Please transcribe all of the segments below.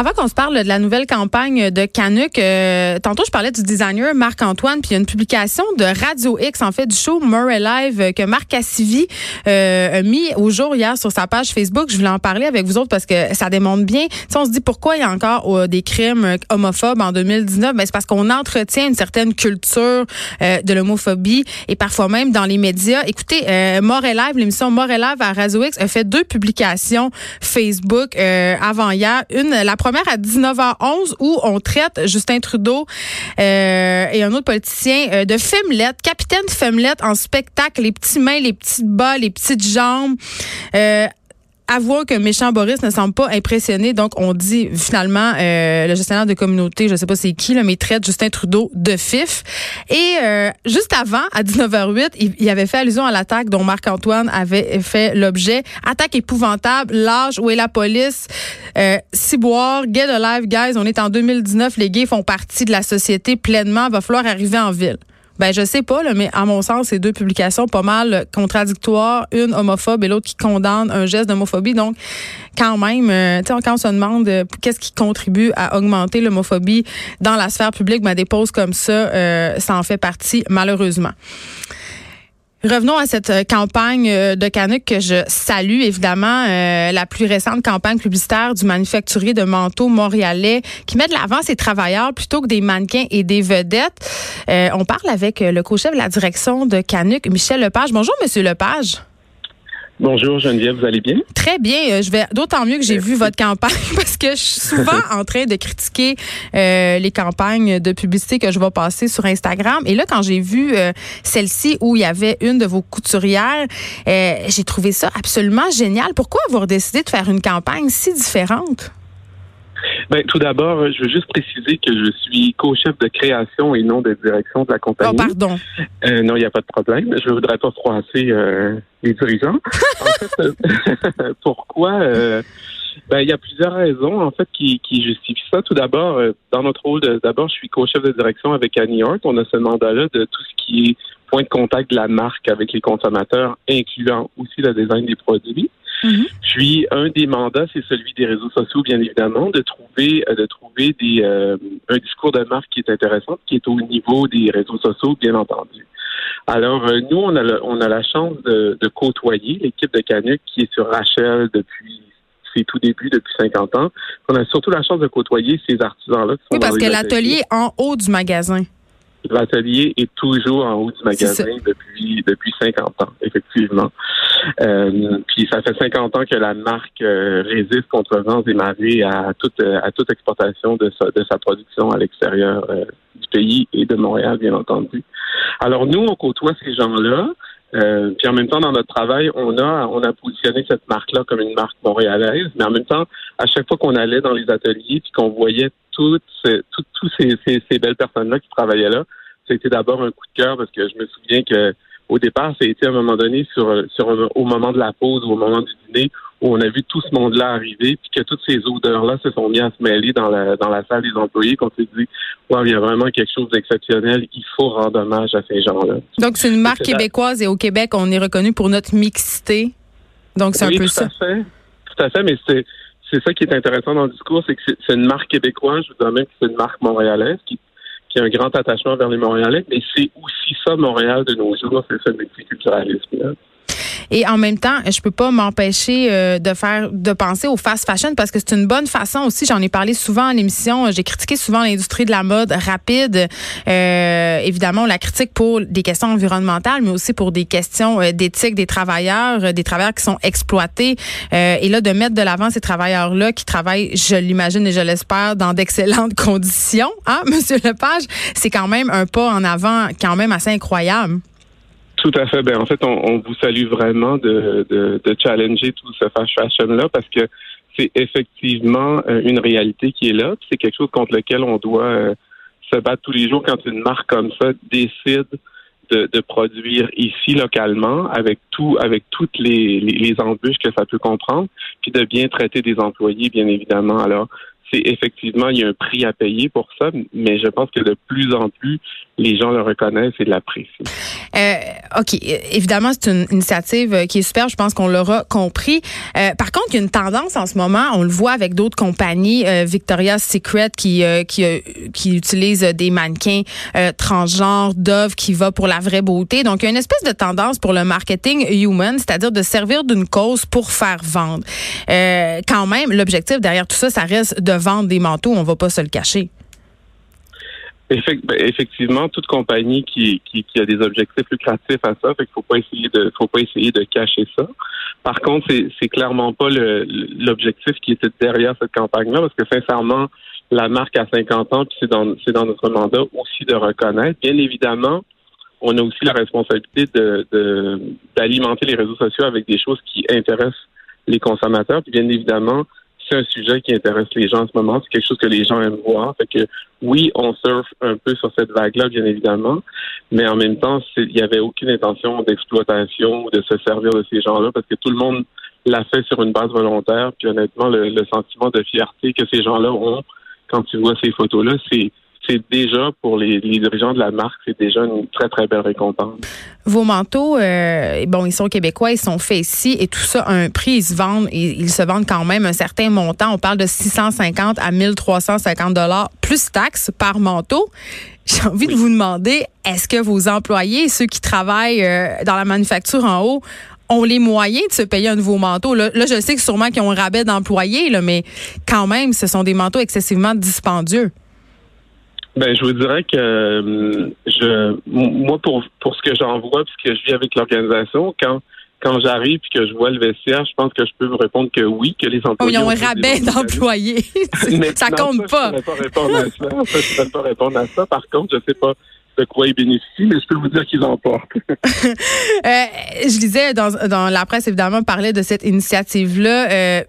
Avant qu'on se parle de la nouvelle campagne de Canuck, euh, tantôt je parlais du designer Marc-Antoine, puis il y a une publication de Radio X, en fait, du show Murray Live euh, que Marc Cassivi euh, a mis au jour hier sur sa page Facebook. Je voulais en parler avec vous autres parce que ça démontre bien. Tu on se dit pourquoi il y a encore des crimes homophobes en 2019. Ben, c'est parce qu'on entretient une certaine culture de l'homophobie et parfois même dans les médias. Écoutez, Murray Live, l'émission Murray Live à Radio X a fait deux publications Facebook avant hier. Une, la première à 19h11 où on traite Justin Trudeau euh, et un autre politicien euh, de femmelette, capitaine femmelette en spectacle, les petits mains, les petites bas, les petites jambes. Euh, avouer que méchant Boris ne semble pas impressionné. Donc, on dit finalement, euh, le gestionnaire de communauté, je sais pas c'est qui, là, mais traite Justin Trudeau de fif. Et euh, juste avant, à 19h08, il, il, avait fait allusion à l'attaque dont Marc-Antoine avait fait l'objet. Attaque épouvantable, l'âge, où est la police? Euh, Ciboire, get alive, guys, on est en 2019, les gays font partie de la société pleinement, va falloir arriver en ville. Ben je sais pas, là, mais à mon sens, c'est deux publications pas mal contradictoires, une homophobe et l'autre qui condamne un geste d'homophobie. Donc, quand même, euh, quand on se demande euh, qu'est-ce qui contribue à augmenter l'homophobie dans la sphère publique, ben, des pauses comme ça, euh, ça en fait partie, malheureusement. Revenons à cette euh, campagne euh, de Canuck que je salue, évidemment, euh, la plus récente campagne publicitaire du manufacturier de manteaux montréalais qui met de l'avant ses travailleurs plutôt que des mannequins et des vedettes. on parle avec le co-chef de la direction de Canuck, Michel Lepage. Bonjour, Monsieur Lepage. Bonjour Geneviève, vous allez bien? Très bien. Euh, je vais d'autant mieux que j'ai vu votre campagne parce que je suis souvent en train de critiquer euh, les campagnes de publicité que je vais passer sur Instagram. Et là, quand j'ai vu euh, celle-ci où il y avait une de vos couturières, j'ai trouvé ça absolument génial. Pourquoi avoir décidé de faire une campagne si différente? Ben, tout d'abord, je veux juste préciser que je suis co-chef de création et non de direction de la compagnie. Oh, pardon. Euh, non, il n'y a pas de problème. Je ne voudrais pas froisser euh, les dirigeants. en fait, euh, pourquoi? ben, il y a plusieurs raisons, en fait, qui, qui justifient ça. Tout d'abord, dans notre rôle, d'abord, je suis co-chef de direction avec Annie York. On a ce mandat-là de tout ce qui est point de contact de la marque avec les consommateurs, incluant aussi le design des produits. Mhm. Puis un des mandats, c'est celui des réseaux sociaux, bien évidemment, de trouver euh, de trouver des euh, un discours de marque qui est intéressant, qui est au niveau des réseaux sociaux, bien entendu. Alors euh, nous, on a on a la chance de, de côtoyer l'équipe de Canuck qui est sur Rachel depuis ses tout débuts depuis 50 ans. On a surtout la chance de côtoyer ces artisans-là. Oui, parce que l'atelier est en haut du magasin. L'atelier est toujours en haut du magasin depuis depuis 50 ans, effectivement. Euh, puis ça fait 50 ans que la marque euh, résiste contre vents et marées à toute euh, à toute exportation de sa, de sa production à l'extérieur du pays et de Montréal, bien entendu. Alors nous, on côtoie ces gens-là. Puis en même temps, dans notre travail, on a on a positionné cette marque-là comme une marque montréalaise, mais en même temps, à chaque fois qu'on allait dans les ateliers puis qu'on voyait toutes toutes, ces, ces, ces belles personnes-là qui travaillaient là, c'était d'abord un coup de cœur parce que je me souviens que au départ, ça a été à un moment donné sur, sur au moment de la pause ou au moment du dîner où on a vu tout ce monde-là arriver, puis que toutes ces odeurs-là se sont mis à se mêler dans la dans la salle des employés, qu'on s'est dit, wow, il y a vraiment quelque chose d'exceptionnel, il faut rendre hommage à ces gens-là. Donc c'est une marque québécoise et au Québec, on est reconnu pour notre mixité. Donc c'est un peu tout ça. À fait, tout à fait, mais c'est c'est ça qui est intéressant dans le discours, c'est que c'est une marque québécoise, je vous dirais même que c'est une marque montréalaise qui qui a un grand attachement vers les Montréalais, mais c'est aussi ça Montréal de nos jours, c'est ça le multiculturalisme. Et en même temps, je peux pas m'empêcher euh, de faire, de penser au fast fashion parce que c'est une bonne façon aussi. J'en ai parlé souvent à l'émission. J'ai critiqué souvent l'industrie de la mode rapide. Euh, évidemment, la critique pour des questions environnementales, mais aussi pour des questions euh, d'éthique des travailleurs, des travailleurs qui sont exploités. et là, de mettre de l'avant ces travailleurs-là qui travaillent, je l'imagine et je l'espère, dans d'excellentes conditions, hein, Monsieur Lepage, c'est quand même un pas en avant, quand même assez incroyable. Tout à fait. Ben, en fait, on, vous salue vraiment de, de, de challenger tout ce fashion-là parce que c'est effectivement euh, une réalité qui est là. C'est quelque chose contre lequel on doit euh, se battre tous les jours quand une marque comme ça décide de, de produire ici localement avec tout, avec toutes les, les, les, embûches que ça peut comprendre, puis de bien traiter des employés, bien évidemment. Alors, effectivement, il y a un prix à payer pour ça, mais je pense que de plus en plus, les gens le reconnaissent et l'apprécient. Euh, OK. Évidemment, c'est une initiative euh, qui est super. Je pense qu'on l'aura compris. Euh, par contre, il y a une tendance en ce moment. On le voit avec d'autres compagnies. Victoria's Secret qui, qui, qui utilise des mannequins transgenres, Dove qui va pour la vraie beauté. Donc, il y a une espèce de tendance pour le marketing human, c'est-à-dire de servir d'une cause pour faire vendre. quand même, l'objectif derrière tout ça, ça reste de vendre des manteaux. On va pas se le cacher. Ben, effectivement, toute compagnie qui, a des objectifs lucratifs à ça, fait qu'il faut pas essayer de faut pas essayer de cacher ça. Par contre, c'est, c'est clairement pas l'objectif qui était derrière cette campagne-là, parce que sincèrement, la marque a 50 ans, puis c'est dans notre mandat aussi de reconnaître. Bien évidemment, on a aussi la responsabilité d'alimenter les réseaux sociaux avec des choses qui intéressent les consommateurs. Puis bien évidemment, c'est un sujet qui intéresse les gens en ce moment. C'est quelque chose que les gens aiment voir. Fait que oui, on surfe un peu sur cette vague-là, bien évidemment, mais en même temps, il n'y avait aucune intention d'exploitation ou de se servir de ces gens-là parce que tout le monde l'a fait sur une base volontaire. Puis honnêtement, le sentiment de fierté que ces gens-là ont quand tu vois ces photos-là, c'est c'est déjà pour les, dirigeants de la marque, c'est déjà une très très belle récompense. Vos manteaux, euh, bon, ils sont québécois, ils sont faits ici et tout ça a un prix, ils se vendent, ils, se vendent quand même un certain montant. On parle de 650 à 1350 dollars plus taxes par manteau. J'ai envie de vous demander, est-ce que vos employés, ceux qui travaillent euh, dans la manufacture en haut, ont les moyens de se payer un nouveau manteau? Là, je sais que sûrement qu'ils ont un rabais d'employés, mais quand même, ce sont des manteaux excessivement dispendieux. Ben, je vous dirais que euh, je, moi, pour, pour ce que j'en vois, puis ce que je vis avec l'organisation, quand quand j'arrive puis que je vois le vestiaire, je pense que je peux vous répondre que oui, que les employés. Oh, ils ont un rabais d'employés. ça compte pas. Je ne pas répondre à ça. je ne peux pas répondre à ça. Par contre, je sais pas de quoi ils bénéficient, mais je peux vous dire qu'ils en portent. euh, je disais dans, dans la presse, évidemment, parlait de cette initiative-là. Euh,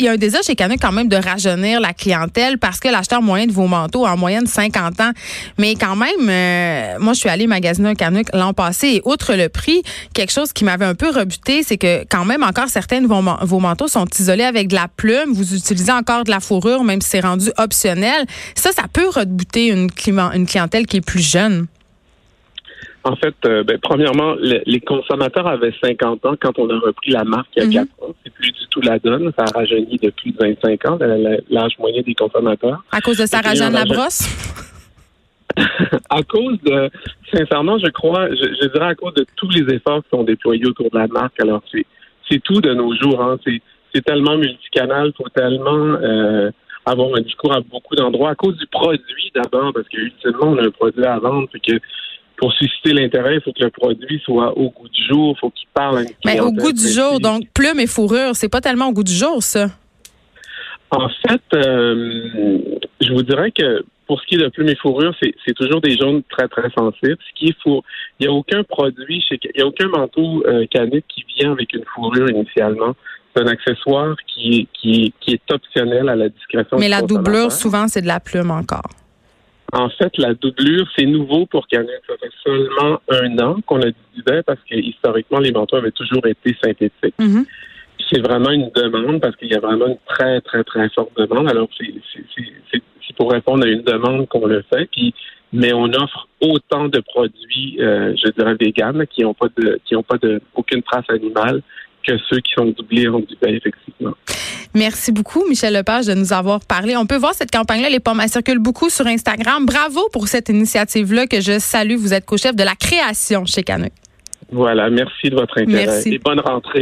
il y a un désir chez Canuck quand même de rajeunir la clientèle parce que l'acheteur moyen de vos manteaux a en moyenne 50 ans. Mais quand même, euh, moi, je suis allée magasiner un Canuck l'an passé et outre le prix, quelque chose qui m'avait un peu rebuté, c'est que quand même encore certains de vos, manteaux sont isolés avec de la plume. Vous utilisez encore de la fourrure, même si c'est rendu optionnel. Ça, ça peut rebuter une clientèle qui est plus jeune. En fait, euh, ben, premièrement, les consommateurs avaient 50 ans quand on a repris la marque il y a 4 mhm. ans. C'est plus du tout la donne. Ça a rajeuni de plus de 25 ans, l'âge moyen des consommateurs. À cause de Sarah Jeanne Labrosse? à cause de, sincèrement, je crois, je, dirais à cause de tous les efforts qui sont déployés autour de la marque. Alors, c'est tout de nos jours. Hein. C'est tellement multicanal, il faut tellement euh, avoir un discours à beaucoup d'endroits. À cause du produit d'abord, parce qu'ultimement, on a un produit à vendre, que pour susciter l'intérêt, il faut que le produit soit au goût du jour, il faut qu'il parle à une Mais au goût du jour, donc plume et fourrure, c'est pas tellement au goût du jour, ça. En fait, euh, je vous dirais que pour ce qui est de plume et fourrure, c'est toujours des jaunes très, très sensibles. Ce qui est il n'y a aucun produit, chez, il n'y a aucun manteau euh, qui vient avec une fourrure initialement. C'est un accessoire qui, qui, qui est optionnel à la discrétion. Mais la doublure, souvent, c'est de la plume encore. En fait, la doublure, c'est nouveau pour Canuck. Ça fait seulement un an qu'on a dit parce que historiquement, les manteaux avaient toujours été synthétiques. Mm-hmm. C'est vraiment une demande parce qu'il y a vraiment une très, très, très forte demande. Alors, c'est pour répondre à une demande qu'on le fait. Puis, mais on offre autant de produits, euh, je dirais, véganes qui n'ont pas de, qui ont pas de, aucune trace animale que ceux qui sont doublés en Dubaï, effectivement. Merci beaucoup, Michel Lepage, de nous avoir parlé. On peut voir cette campagne-là, les pommes, elle circule beaucoup sur Instagram. Bravo pour cette initiative-là que je salue. Vous êtes co-chef de la création chez Canuck. Voilà, merci de votre intérêt merci. et bonne rentrée.